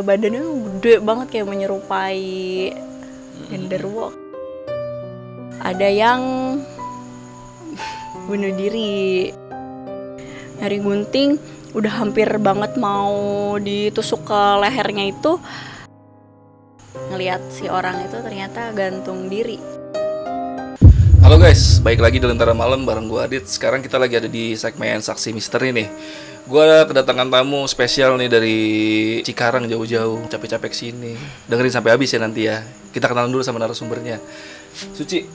badannya gede banget kayak menyerupai genderuwo ada yang bunuh diri. Nyari gunting udah hampir banget mau ditusuk ke lehernya itu. Ngelihat si orang itu ternyata gantung diri. Halo guys, baik lagi di Lentera Malam bareng gue Adit. Sekarang kita lagi ada di segmen Saksi Misteri nih Gue kedatangan tamu spesial nih dari Cikarang jauh-jauh Capek-capek sini Dengerin sampai habis ya nanti ya. Kita kenalan dulu sama narasumbernya. Suci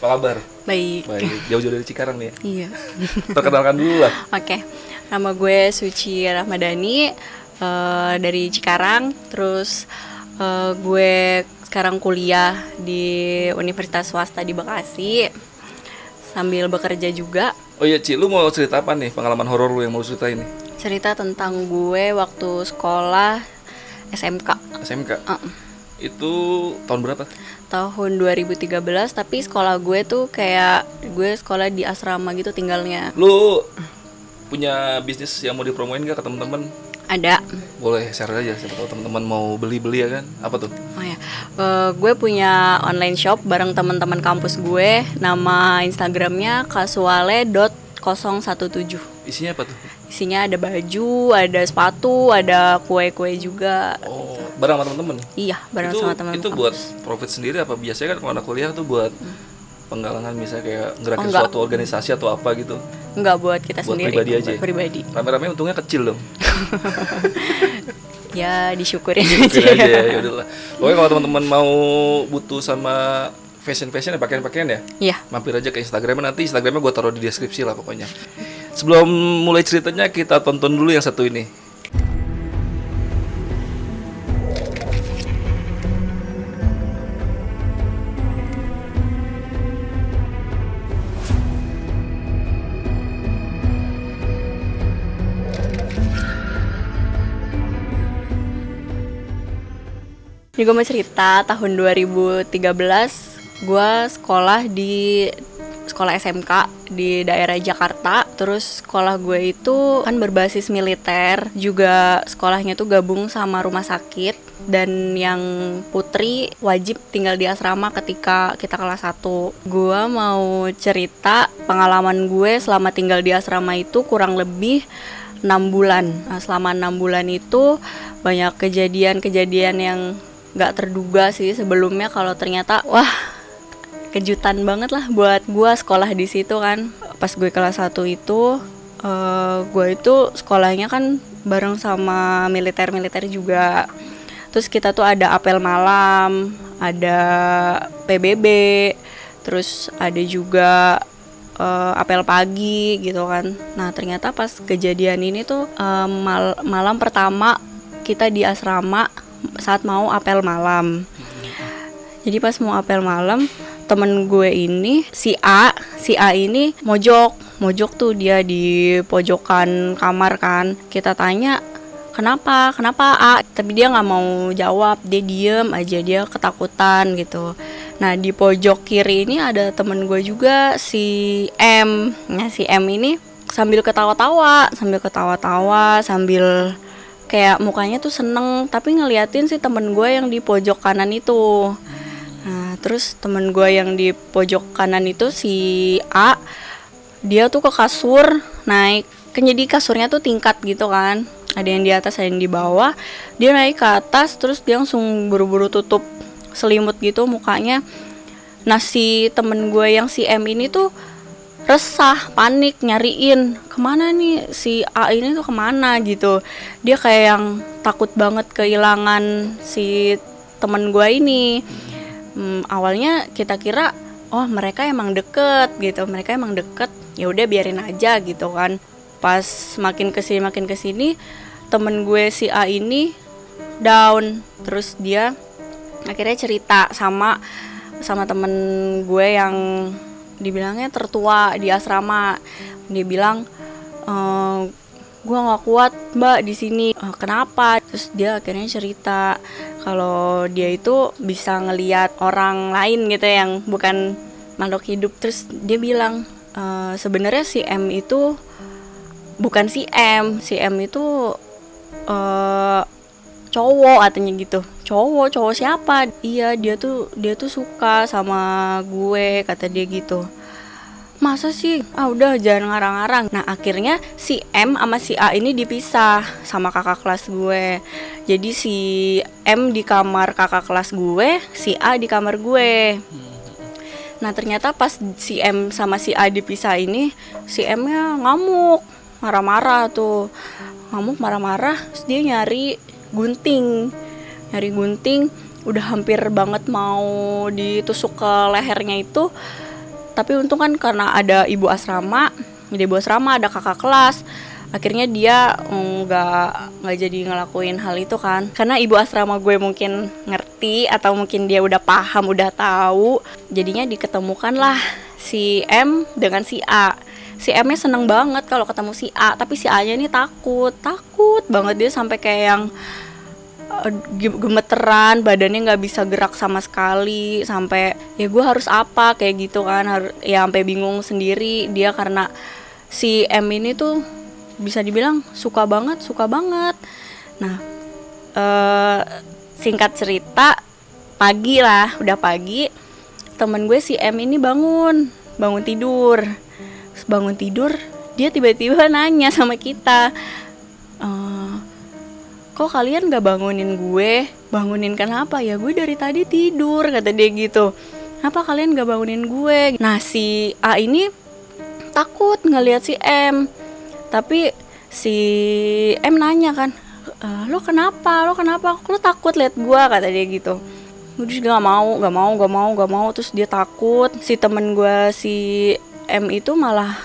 Apa kabar? baik. Baik, jauh-jauh dari Cikarang nih ya? Iya. Perkenalkan dulu lah. Oke, nama gue Suci Rahmadani eh, dari Cikarang. Terus eh, gue sekarang kuliah di Universitas Swasta di Bekasi. Sambil bekerja juga. Oh iya Ci, lu mau cerita apa nih pengalaman horor lu yang mau cerita ini? Cerita tentang gue waktu sekolah SMK SMK Eh, Itu tahun berapa? tahun 2013 tapi sekolah gue tuh kayak gue sekolah di asrama gitu tinggalnya. Lu punya bisnis yang mau dipromoin gak ke temen-temen? Ada Boleh share aja siapa tahu teman-teman mau beli-beli ya kan. Apa tuh? Oh ya, Eh, gue punya online shop bareng teman-teman kampus gue. Nama Instagramnya kasuale.017. Isinya apa tuh? Isinya ada baju, ada sepatu, ada kue-kue juga. Oh, barang sama temen-temen. Iya, bareng itu, sama teman Itu buat profit sendiri apa biasanya kan kalau anak kuliah tuh buat penggalangan misalnya kayak ngerakin Oh, enggak. suatu organisasi atau apa gitu. Enggak buat kita Buat sendiri. pribadi aja ya? pribadi. Rame-rame untungnya kecil dong. Ya disyukurin Mungkin aja. aja ya, ya udahlah. Pokoknya kalau teman-teman mau butuh sama fashion-fashion ya pakaian-pakaian ya, Iya. mampir aja ke Instagramnya nanti Instagramnya gue taruh di deskripsi lah pokoknya. Sebelum mulai ceritanya kita tonton dulu yang satu ini. Juga mau cerita tahun 2013 gue sekolah di sekolah SMK di daerah Jakarta. Terus sekolah gue itu kan berbasis militer, juga sekolahnya tuh gabung sama rumah sakit dan yang putri wajib tinggal di asrama ketika kita kelas 1. Gue mau cerita pengalaman gue selama tinggal di asrama itu kurang lebih enam bulan. Nah, selama enam bulan itu banyak kejadian-kejadian yang nggak terduga sih sebelumnya kalau ternyata wah kejutan banget lah buat gua sekolah di situ kan. Pas gue kelas 1 itu eh, gue itu sekolahnya kan bareng sama militer-militer juga. Terus kita tuh ada apel malam ada PBB terus ada juga eh, apel pagi gitu kan. Nah ternyata pas kejadian ini tuh eh, mal- malam pertama kita di asrama saat mau apel malam. Jadi pas mau apel malam temen gue ini si A si A ini mojok. Mojok tuh dia di pojokan kamar kan. Kita tanya kenapa? Kenapa A? Tapi dia nggak mau jawab. Dia diem aja dia ketakutan gitu. Nah di pojok kiri ini ada temen gue juga si M. Nah si M ini sambil ketawa-tawa sambil ketawa-tawa sambil kayak mukanya tuh seneng tapi ngeliatin si temen gue yang di pojok kanan itu Nah, terus temen gue yang di pojok kanan itu si A, dia tuh ke kasur naik. Kan jadi kasurnya tuh tingkat gitu kan. Ada yang di atas, ada yang di bawah. Dia naik ke atas, terus dia langsung buru-buru tutup selimut gitu mukanya. Nah si temen gue yang si M ini tuh resah, panik, nyariin ke mana nih? Si A ini tuh ke mana? gitu. Dia kayak yang takut banget kehilangan si temen gue ini. Hmm, awalnya kita kira oh mereka emang deket gitu. Mereka emang deket ya udah biarin aja gitu kan. Pas makin ke sini makin ke sini temen gue si A ini down. Terus dia akhirnya cerita sama sama temen gue yang dibilangnya tertua di asrama. Dia bilang "Eh, gue nggak kuat mbak di sini. "Eh, kenapa? Terus dia akhirnya cerita kalau dia itu bisa ngeliat orang lain gitu yang bukan makhluk hidup. Terus dia bilang "Eh, sebenarnya si M itu bukan si M. Si M itu eh, cowok katanya gitu. Cowok cowok siapa? Iya dia tuh dia tuh suka sama gue kata dia gitu. Masa sih? Ah udah jangan ngarang-ngarang. Nah akhirnya si M sama si A ini dipisah sama kakak kelas gue. Jadi si M di kamar kakak kelas gue si A di kamar gue. Nah ternyata pas si M sama si A dipisah ini si M nya ngamuk marah-marah tuh. Ngamuk marah-marah dia nyari gunting. Nyari gunting udah hampir banget mau ditusuk ke lehernya itu. Tapi untung kan karena ada ibu asrama di ibu asrama ada kakak kelas. Akhirnya dia nggak nggak jadi ngelakuin hal itu kan. Karena ibu asrama gue mungkin ngerti atau mungkin dia udah paham udah tahu jadinya diketemukan lah si M dengan si A si M nya seneng banget kalau ketemu si A tapi si A nya ini takut takut banget dia sampai kayak yang Eh, gemeteran badannya nggak bisa gerak sama sekali sampai ya gue harus apa? kayak gitu kan harus ya sampai bingung sendiri dia karena si M ini tuh bisa dibilang suka banget suka banget. Nah uh, singkat cerita pagi lah udah pagi temen gue si M ini bangun bangun tidur bangun tidur dia tiba-tiba nanya sama kita uh, kok kalian gak bangunin gue? Bangunin kenapa? Ya gue dari tadi tidur kata dia gitu. Kenapa kalian gak bangunin gue? Nah si A ini takut ngelihat si M. Tapi si M nanya kan e, lo kenapa? Lo kenapa? Lo takut lihat gue? kata dia gitu. Gue juga gak mau gak mau gak mau gak mau. Terus dia takut. Si temen gue si M itu malah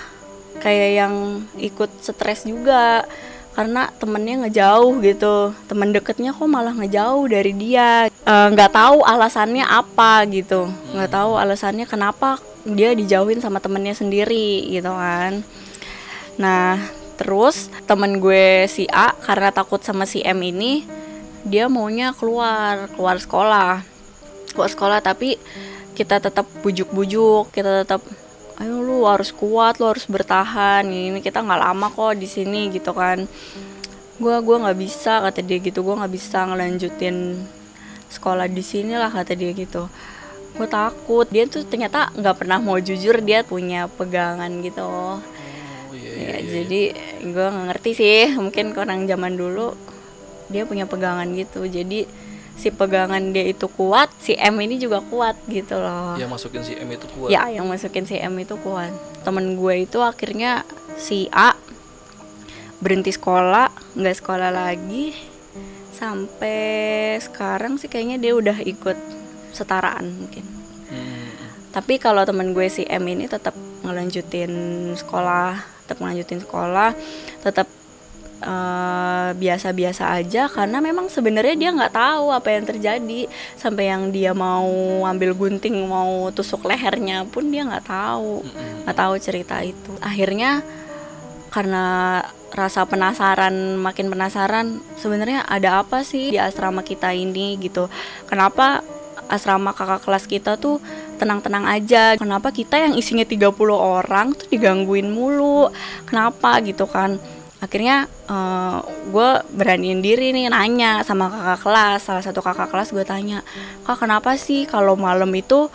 kayak yang ikut stres juga. Karena temennya ngejauh gitu. Temen deketnya kok malah ngejauh dari dia. Eh, nggak e, tahu alasannya apa gitu. Nggak tahu alasannya kenapa dia dijauhin sama temennya sendiri gitu kan. Nah terus temen gue si A karena takut sama si M ini dia maunya keluar keluar sekolah. Keluar sekolah tapi kita tetap bujuk-bujuk kita tetap lu harus kuat lu harus bertahan. Ini kita nggak lama kok di sini gitu kan. Gue gua nggak bisa kata dia gitu. Gue nggak bisa ngelanjutin sekolah di sini lah kata dia gitu. Gue takut. Dia tuh ternyata nggak pernah mau jujur dia punya pegangan gitu. Oh, iya, iya, ya, iya. jadi gue nggak ngerti sih. Mungkin orang zaman dulu dia punya pegangan gitu. Jadi si pegangan dia itu kuat, si M ini juga kuat gitu loh. Yang masukin si M itu kuat. Ya, yang masukin si M itu kuat. Temen gue itu akhirnya si A berhenti sekolah, nggak sekolah lagi sampai sekarang sih kayaknya dia udah ikut setaraan mungkin. Hmm. Tapi kalau temen gue si M ini tetap ngelanjutin sekolah, tetap ngelanjutin sekolah, tetap biasa-biasa uh, aja karena memang sebenarnya dia nggak tahu apa yang terjadi. Sampai yang dia mau ambil gunting mau tusuk lehernya pun dia nggak tahu nggak tahu cerita itu. Akhirnya karena rasa penasaran makin penasaran sebenarnya ada apa sih di asrama kita ini gitu. Kenapa asrama kakak kelas kita tuh tenang-tenang aja? Kenapa kita yang isinya 30 orang tuh digangguin mulu? Kenapa gitu kan akhirnya uh, eh, gue beraniin diri nih nanya sama kakak kelas. Salah satu kakak kelas gue tanya kak kenapa sih kalau malam itu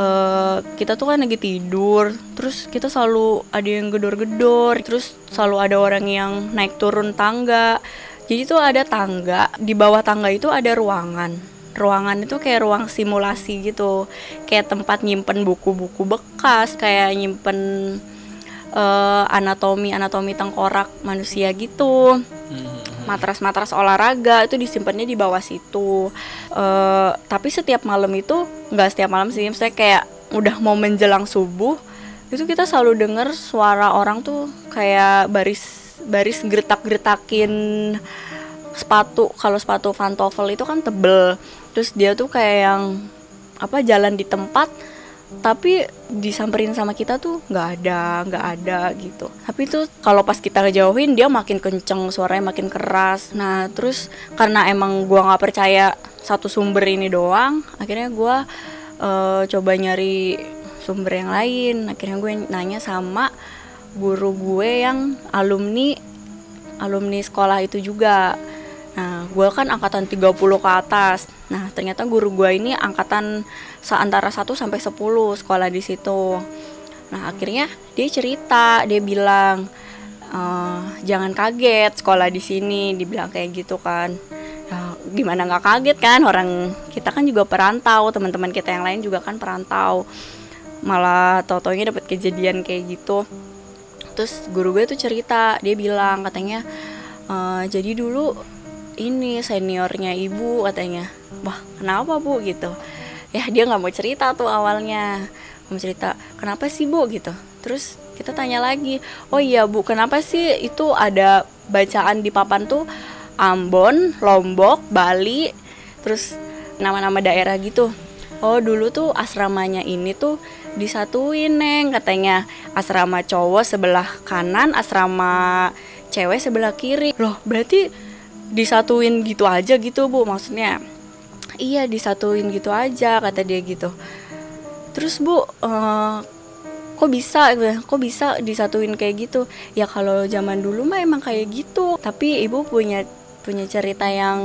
uh, kita tuh kan lagi tidur terus kita selalu ada yang gedor-gedor terus selalu ada orang yang naik turun tangga. Jadi tuh ada tangga di bawah tangga itu ada ruangan. Ruangan itu kayak ruang simulasi gitu. Kayak tempat nyimpen buku-buku bekas kayak nyimpen uh, anatomi anatomi tengkorak manusia gitu. Hmm. matras-matras olahraga itu disimpannya di bawah situ. Uh, tapi setiap malam itu nggak setiap malam sih saya kayak udah mau menjelang subuh itu kita selalu dengar suara orang tuh kayak baris baris gertak-gertakin sepatu. Kalau sepatu pantofel itu kan tebel. Terus dia tuh kayak yang apa jalan di tempat tapi disamperin sama kita tuh nggak ada nggak ada gitu. Tapi tuh kalau pas kita ngejauhin dia makin kenceng suaranya makin keras. Nah terus karena emang gua nggak percaya satu sumber ini doang akhirnya gua uh, coba nyari sumber yang lain. Akhirnya gue nanya sama guru gue yang alumni alumni sekolah itu juga gue kan angkatan 30 ke atas. Nah, ternyata guru gue ini angkatan seantara 1 sampai 10 sekolah di situ. Nah, akhirnya dia cerita, dia bilang uh, jangan kaget sekolah di sini, dibilang kayak gitu kan. Nah, gimana nggak kaget kan orang kita kan juga perantau, teman-teman kita yang lain juga kan perantau. Malah tau-taunya dapat kejadian kayak gitu. Terus guru gue tuh cerita, dia bilang katanya uh, jadi dulu ini seniornya ibu katanya. Wah kenapa bu? Gitu. Ya dia nggak mau cerita tuh awalnya. Mau cerita kenapa sih bu? Gitu. Terus kita tanya lagi oh iya bu kenapa sih itu ada bacaan di papan tuh Ambon Lombok Bali? Terus nama-nama daerah gitu. Oh dulu tuh asramanya ini tuh disatuin neng katanya. Asrama cowok sebelah kanan asrama cewek sebelah kiri. Loh berarti disatuin gitu aja gitu bu. Maksudnya iya disatuin gitu aja kata dia gitu. Terus bu uh, kok bisa kok bisa disatuin kayak gitu? Ya kalau zaman dulu mah emang kayak gitu. Tapi ibu punya punya cerita yang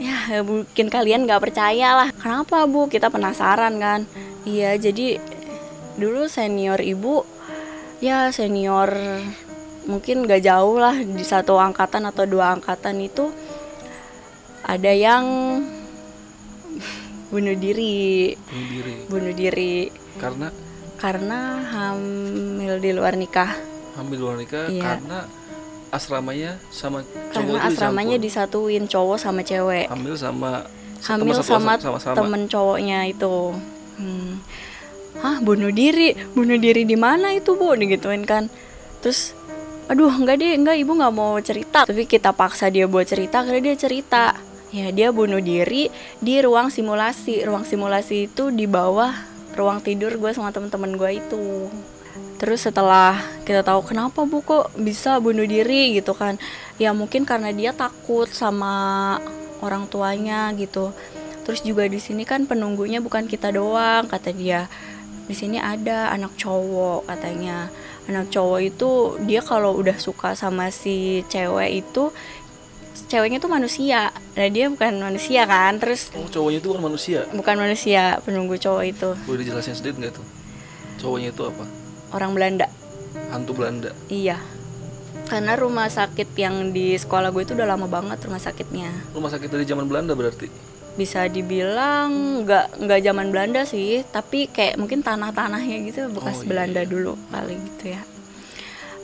ya mungkin kalian nggak percaya lah. Kenapa bu? Kita penasaran kan? Iya jadi dulu senior ibu ya senior mungkin gak jauh lah di satu angkatan atau dua angkatan itu ada yang bunuh diri. Bunuh diri. Bunuh diri. Karena? Karena hamil di luar nikah. Hamil di luar nikah iya. karena asramanya sama cowok karena asramanya dicampur. disatuin cowok sama cewek. Hamil sama hamil sama, sama, sama. temen cowoknya itu. Hmm. hah bunuh diri? Bunuh diri di mana itu bu? Digituin kan. Terus aduh enggak deh enggak ibu nggak mau cerita. Tapi kita paksa dia buat cerita karena dia cerita. Ya dia bunuh diri di ruang simulasi. Ruang simulasi itu di bawah ruang tidur gue sama teman-teman gue itu. Terus setelah kita tahu kenapa bu kok bisa bunuh diri? gitu kan. Ya mungkin karena dia takut sama orang tuanya gitu. Terus juga di sini kan penunggunya bukan kita doang kata dia. Di sini ada anak cowok katanya anak cowok itu dia kalau udah suka sama si cewek itu ceweknya tuh manusia. Nah dia bukan manusia kan? Terus oh, cowoknya itu kan manusia? Bukan manusia penunggu cowok itu. Boleh dijelasin sedikit nggak tuh? Cowoknya itu apa? Orang Belanda. Hantu Belanda. Iya. Karena rumah sakit yang di sekolah gue itu udah lama banget rumah sakitnya. Rumah sakit dari zaman Belanda berarti bisa dibilang nggak nggak zaman Belanda sih tapi kayak mungkin tanah-tanahnya gitu bekas oh, iya. Belanda iya. dulu kali gitu ya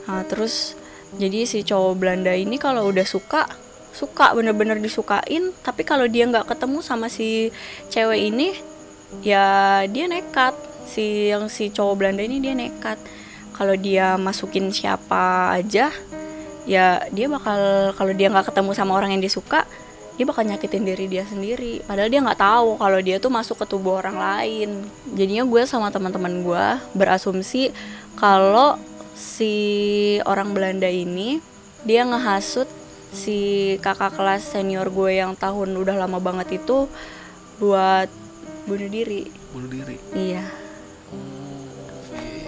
nah, terus jadi si cowok Belanda ini kalau udah suka suka bener-bener disukain tapi kalau dia nggak ketemu sama si cewek ini ya dia nekat si yang si cowok Belanda ini dia nekat kalau dia masukin siapa aja ya dia bakal kalau dia nggak ketemu sama orang yang disuka dia bakal nyakitin diri dia sendiri. Padahal dia nggak tahu kalau dia tuh masuk ke tubuh orang lain. Jadinya gue sama teman-teman gue berasumsi kalau si orang Belanda ini dia ngehasut si kakak kelas senior gue yang tahun udah lama banget itu buat bunuh diri. Bunuh diri? Iya. Oh,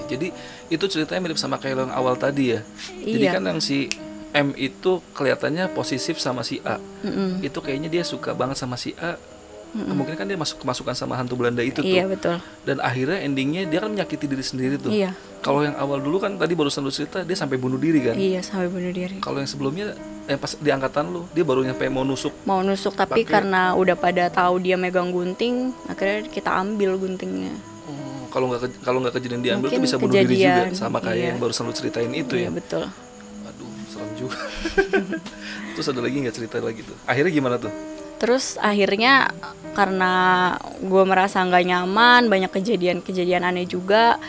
jadi itu ceritanya mirip sama kayak yang awal tadi ya? Iya. jadi kan yang si M itu kelihatannya posesif sama si A. Mm -mm. Itu kayaknya dia suka banget sama si A. Mm -mm. Kemungkinan kan dia masuk kemasukan sama hantu Belanda itu tuh. Iya betul. Dan akhirnya endingnya dia kan menyakiti diri sendiri tuh. Iya. Kalau yang awal dulu kan tadi barusan lu cerita dia sampai bunuh diri kan. Iya sampai bunuh diri. Kalau yang sebelumnya yang pas di angkatan lu dia baru nyampe mau nusuk. Mau nusuk tapi pake... karena udah pada tahu dia megang gunting, akhirnya kita ambil guntingnya. Oh, kalau nggak kalau nggak kejadian diambil Mungkin tuh bisa bunuh diri juga sama kayak iya. yang barusan lu ceritain itu iya, ya. Iya betul serem juga terus ada lagi nggak cerita lagi tuh? Akhirnya gimana tuh? Terus akhirnya karena gue merasa nggak nyaman banyak kejadian-kejadian aneh juga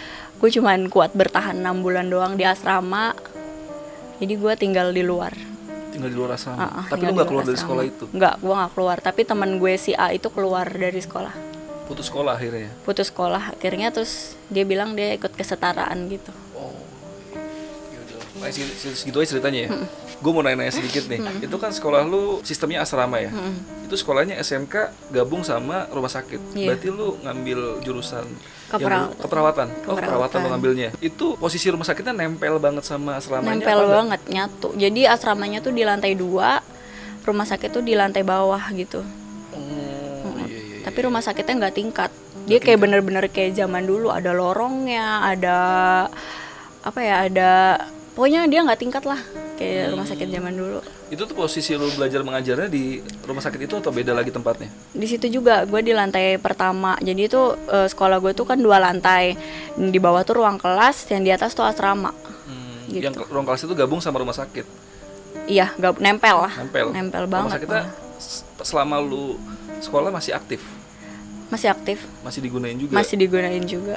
gue cuman kuat bertahan enam bulan doang di asrama. Jadi gue tinggal di luar. Tinggal di luar asrama? Uh, uh, tapi lu nggak keluar asrama. dari sekolah itu? Nggak gue nggak keluar. Tapi teman gue si A itu keluar dari sekolah. Putus sekolah akhirnya? Putus sekolah akhirnya terus dia bilang dia ikut kesetaraan gitu Nah, segitu aja ceritanya ya. Hmm. Gue mau nanya-nanya sedikit nih. Hmm. Itu kan sekolah lu sistemnya asrama ya. Hmm. Itu sekolahnya SMK gabung sama rumah sakit. Yeah. Berarti lu ngambil jurusan Keperawatan. Yang keperawatan. Oh, keperawatan lu ngambilnya. Itu posisi rumah sakitnya nempel banget sama asramanya. Nempel banget, nyatu. Jadi asramanya tuh di lantai dua, rumah sakit tuh di lantai bawah gitu Oh, iya, iya, iya. tapi rumah sakitnya nggak tingkat dia kayak bener-bener kayak zaman dulu ada lorongnya ada apa ya ada pokoknya dia nggak tingkat lah kayak rumah sakit zaman dulu Itu tuh posisi lu belajar mengajarnya di rumah sakit itu atau beda lagi tempatnya? di situ juga gue di lantai pertama jadi itu eh, sekolah gue tuh kan dua lantai di bawah tuh ruang kelas yang di atas tuh asrama Hmm, Gitu. Yang ruang kelas itu gabung sama rumah sakit. iya gak nempel lah Nempel. nempel Rumah banget sakitnya s- selama lu sekolah masih aktif, masih aktif masih digunain juga. masih digunain juga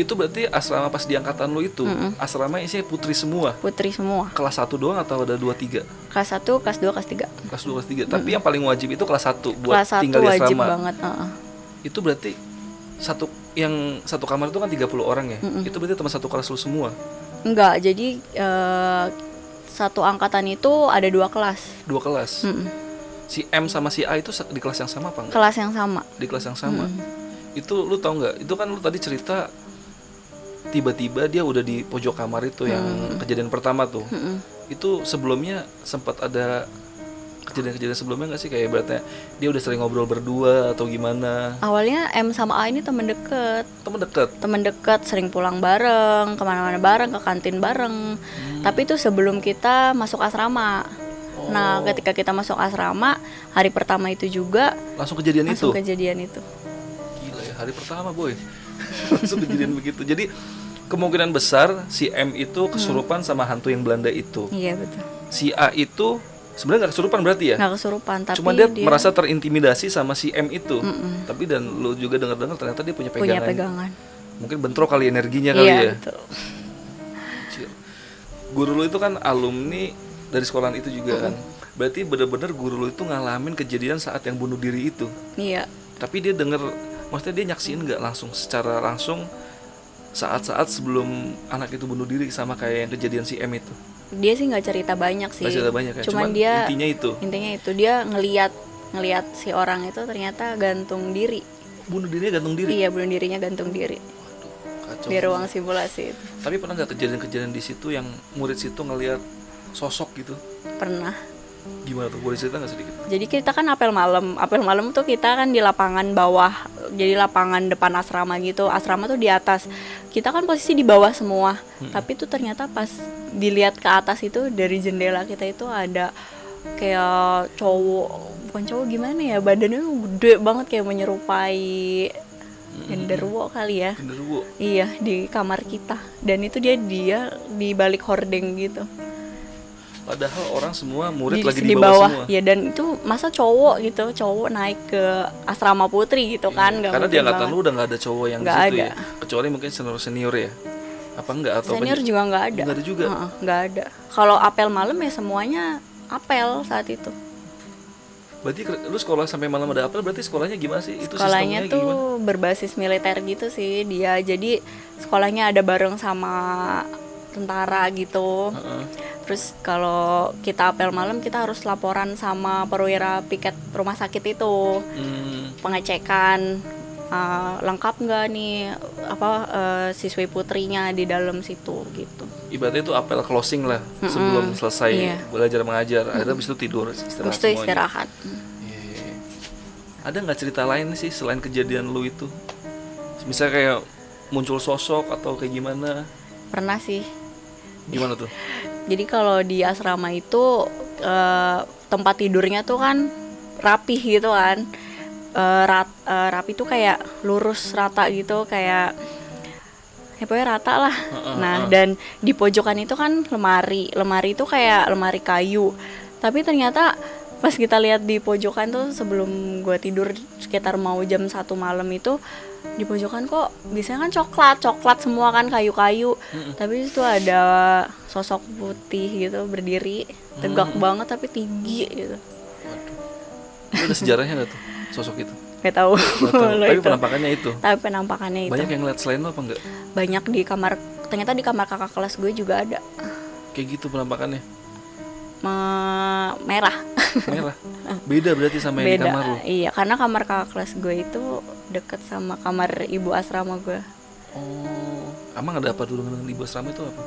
Itu berarti asrama pas di angkatan lu itu, asrama isinya putri semua. putri semua Kelas 1 doang atau ada 2 3? kelas 1 kelas 2 kelas 3 Kelas 2 kelas 3. Tapi yang paling wajib itu kelas 1 buat kelas 1 tinggal di wajib asrama. banget heeh. Itu berarti satu yang satu kamar itu kan 30 orang ya. Itu berarti teman satu kelas lu semua. enggak jadi eh, satu angkatan itu ada dua kelas Dua kelas. Mm-mm. Si M sama si A itu di kelas yang sama apa enggak? kelas yang sama Di kelas yang sama. Itu lu tau nggak? Itu kan lu tadi cerita tiba-tiba dia udah di pojok kamar itu yang kejadian pertama tuh. Mm-mm. Itu sebelumnya sempat ada kejadian-kejadian sebelumnya nggak sih kayak berarti dia udah sering ngobrol berdua atau gimana? awalnya M sama A ini temen deket Temen deket. temen deket sering pulang bareng ke mana-mana bareng ke kantin bareng Hmm. tapi itu sebelum kita masuk asrama Oh. nah ketika kita masuk asrama hari pertama itu juga Langsung kejadian langsung itu. kejadian itu Gila ya hari pertama boy. Langsung kejadian begitu. Jadi kemungkinan besar si M itu kesurupan sama hantu yang Belanda itu. iya betul Si A itu sebenarnya nggak kesurupan berarti ya? nggak kesurupan tapi Cuma dia, merasa terintimidasi sama si M itu. Mm-mm. Tapi dan lu juga dengar-dengar ternyata dia punya punya pegangan. pegangan Mungkin bentrok kali energinya kali iya ya. betul. Guru lu itu kan alumni dari sekolahan itu juga kan. Berarti bener-bener guru lu itu ngalamin kejadian saat yang bunuh diri itu. iya Tapi dia denger, maksudnya dia nyaksiin nggak langsung secara langsung saat-saat sebelum anak itu bunuh diri sama kayak yang kejadian si M itu. dia sih nggak cerita banyak sih Nggak cerita banyak ya, cuman, cuman dia intinya itu. intinya itu dia ngeliat ngeliat si orang itu ternyata gantung diri Bunuh dirinya gantung diri. iya bunuh dirinya gantung diri Kacau. di ruang simulasi itu Tapi pernah nggak kejadian-kejadian di situ yang murid situ ngelihat sosok gitu? pernah Gimana tuh? Boleh cerita nggak sedikit? jadi kita kan apel malam apel malam tuh kita kan di lapangan bawah jadi lapangan depan asrama gitu. Asrama tuh di atas. Kita kan posisi di bawah semua. Tapi tuh ternyata pas dilihat ke atas itu dari jendela kita itu ada kayak cowok bukan cowok gimana ya badannya gede banget kayak menyerupai genderuwo kali ya. Genderuwo. iya di kamar kita. Dan itu dia dia di balik hordeng gitu Padahal orang semua murid di, lagi di di bawah, semua. ya dan itu masa cowok gitu cowok naik ke asrama putri gitu kan nggak Karena di angkatan banget. lu udah nggak ada cowok yang di situ ada. ya. Kecuali mungkin senior senior ya. Apa enggak atau senior juga nggak ada Nggak ada juga? Nggak ada kalau apel malam ya semuanya apel saat itu Berarti lu sekolah sampai malam ada apel berarti sekolahnya gimana sih? Itu sekolahnya sistemnya gimana? tuh berbasis militer gitu sih dia jadi sekolahnya ada bareng sama tentara gitu Heeh. Terus kalau kita apel malam kita harus laporan sama perwira piket rumah sakit itu Hmm, pengecekan uh, lengkap nggak nih apa uh, siswi putrinya di dalam situ gitu ibaratnya itu apel closing lah sebelum selesai Iya. belajar mengajar. Akhirnya habis itu tidur istirahat itu istirahat Iya, iya, iya. Ada nggak cerita lain sih selain kejadian lu itu? Misalnya kayak muncul sosok atau kayak gimana? pernah sih Gimana tuh? Jadi kalau di asrama itu uh, tempat tidurnya tuh kan rapih gitu kan. Eh, rat, eh, rapi tuh kayak lurus rata gitu kayak ya pokoknya rata lah. Nah dan di pojokan itu kan lemari lemari itu kayak lemari kayu. Tapi ternyata pas kita lihat di pojokan tuh sebelum gue tidur sekitar mau jam satu malam itu di pojokan kok biasanya kan coklat coklat semua kan kayu-kayu tapi itu ada sosok putih gitu berdiri tegak banget tapi tinggi gitu Itu ada sejarahnya nggak tuh sosok itu? Gak tahu Nggak tahu. Lo Tapi itu. penampakannya itu. tapi penampakannya itu Banyak yang ngeliat selain lo apa enggak? banyak di kamar ternyata di kamar kakak kelas gue juga ada Kayak gitu penampakannya. Me- merah Merah. Beda berarti sama yang di kamar lo. iya karena kamar kakak kelas gue itu deket sama kamar ibu asrama gue Oh, emang ada apa dulu dengan ibu asrama itu apa?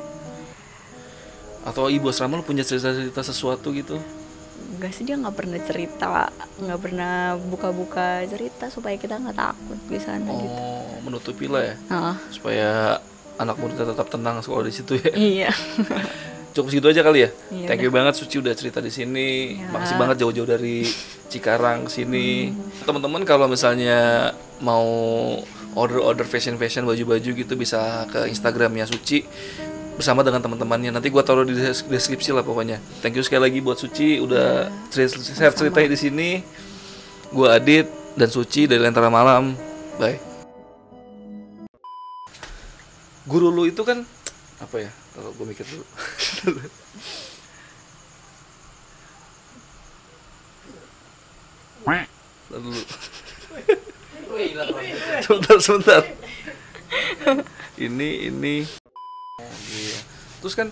Atau ibu asrama lo punya cerita-cerita sesuatu gitu? enggak sih dia nggak pernah cerita nggak pernah buka-buka cerita supaya kita nggak takut di sana gitu Oh, menutupi lah ya Ah, supaya anak muda tetap tenang sekolah di situ ya. iya Cukup segitu aja kali ya. Iya, Thank you banget Suci udah cerita di sini. Ya. Makasih banget jauh-jauh dari Cikarang sini. Hmm. Teman-teman kalau misalnya mau order-order fashion-fashion baju-baju gitu bisa ke Instagramnya Suci bersama dengan teman-temannya. Nanti gua taruh di des- deskripsi lah pokoknya. Thank you sekali lagi buat Suci udah Iya. cerita share ceritanya di sini. Gua Adit dan Suci dari Lentera Malam. Bye. Guru lu itu kan apa ya? Kalau gue mikir dulu. Dulu. sebentar, sebentar. ini, ini. Iya. Terus kan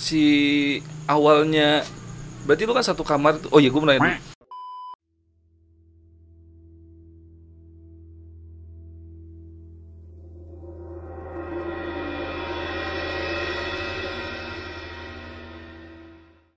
si awalnya berarti lu kan satu kamar. Oh iya, gue mau nanya.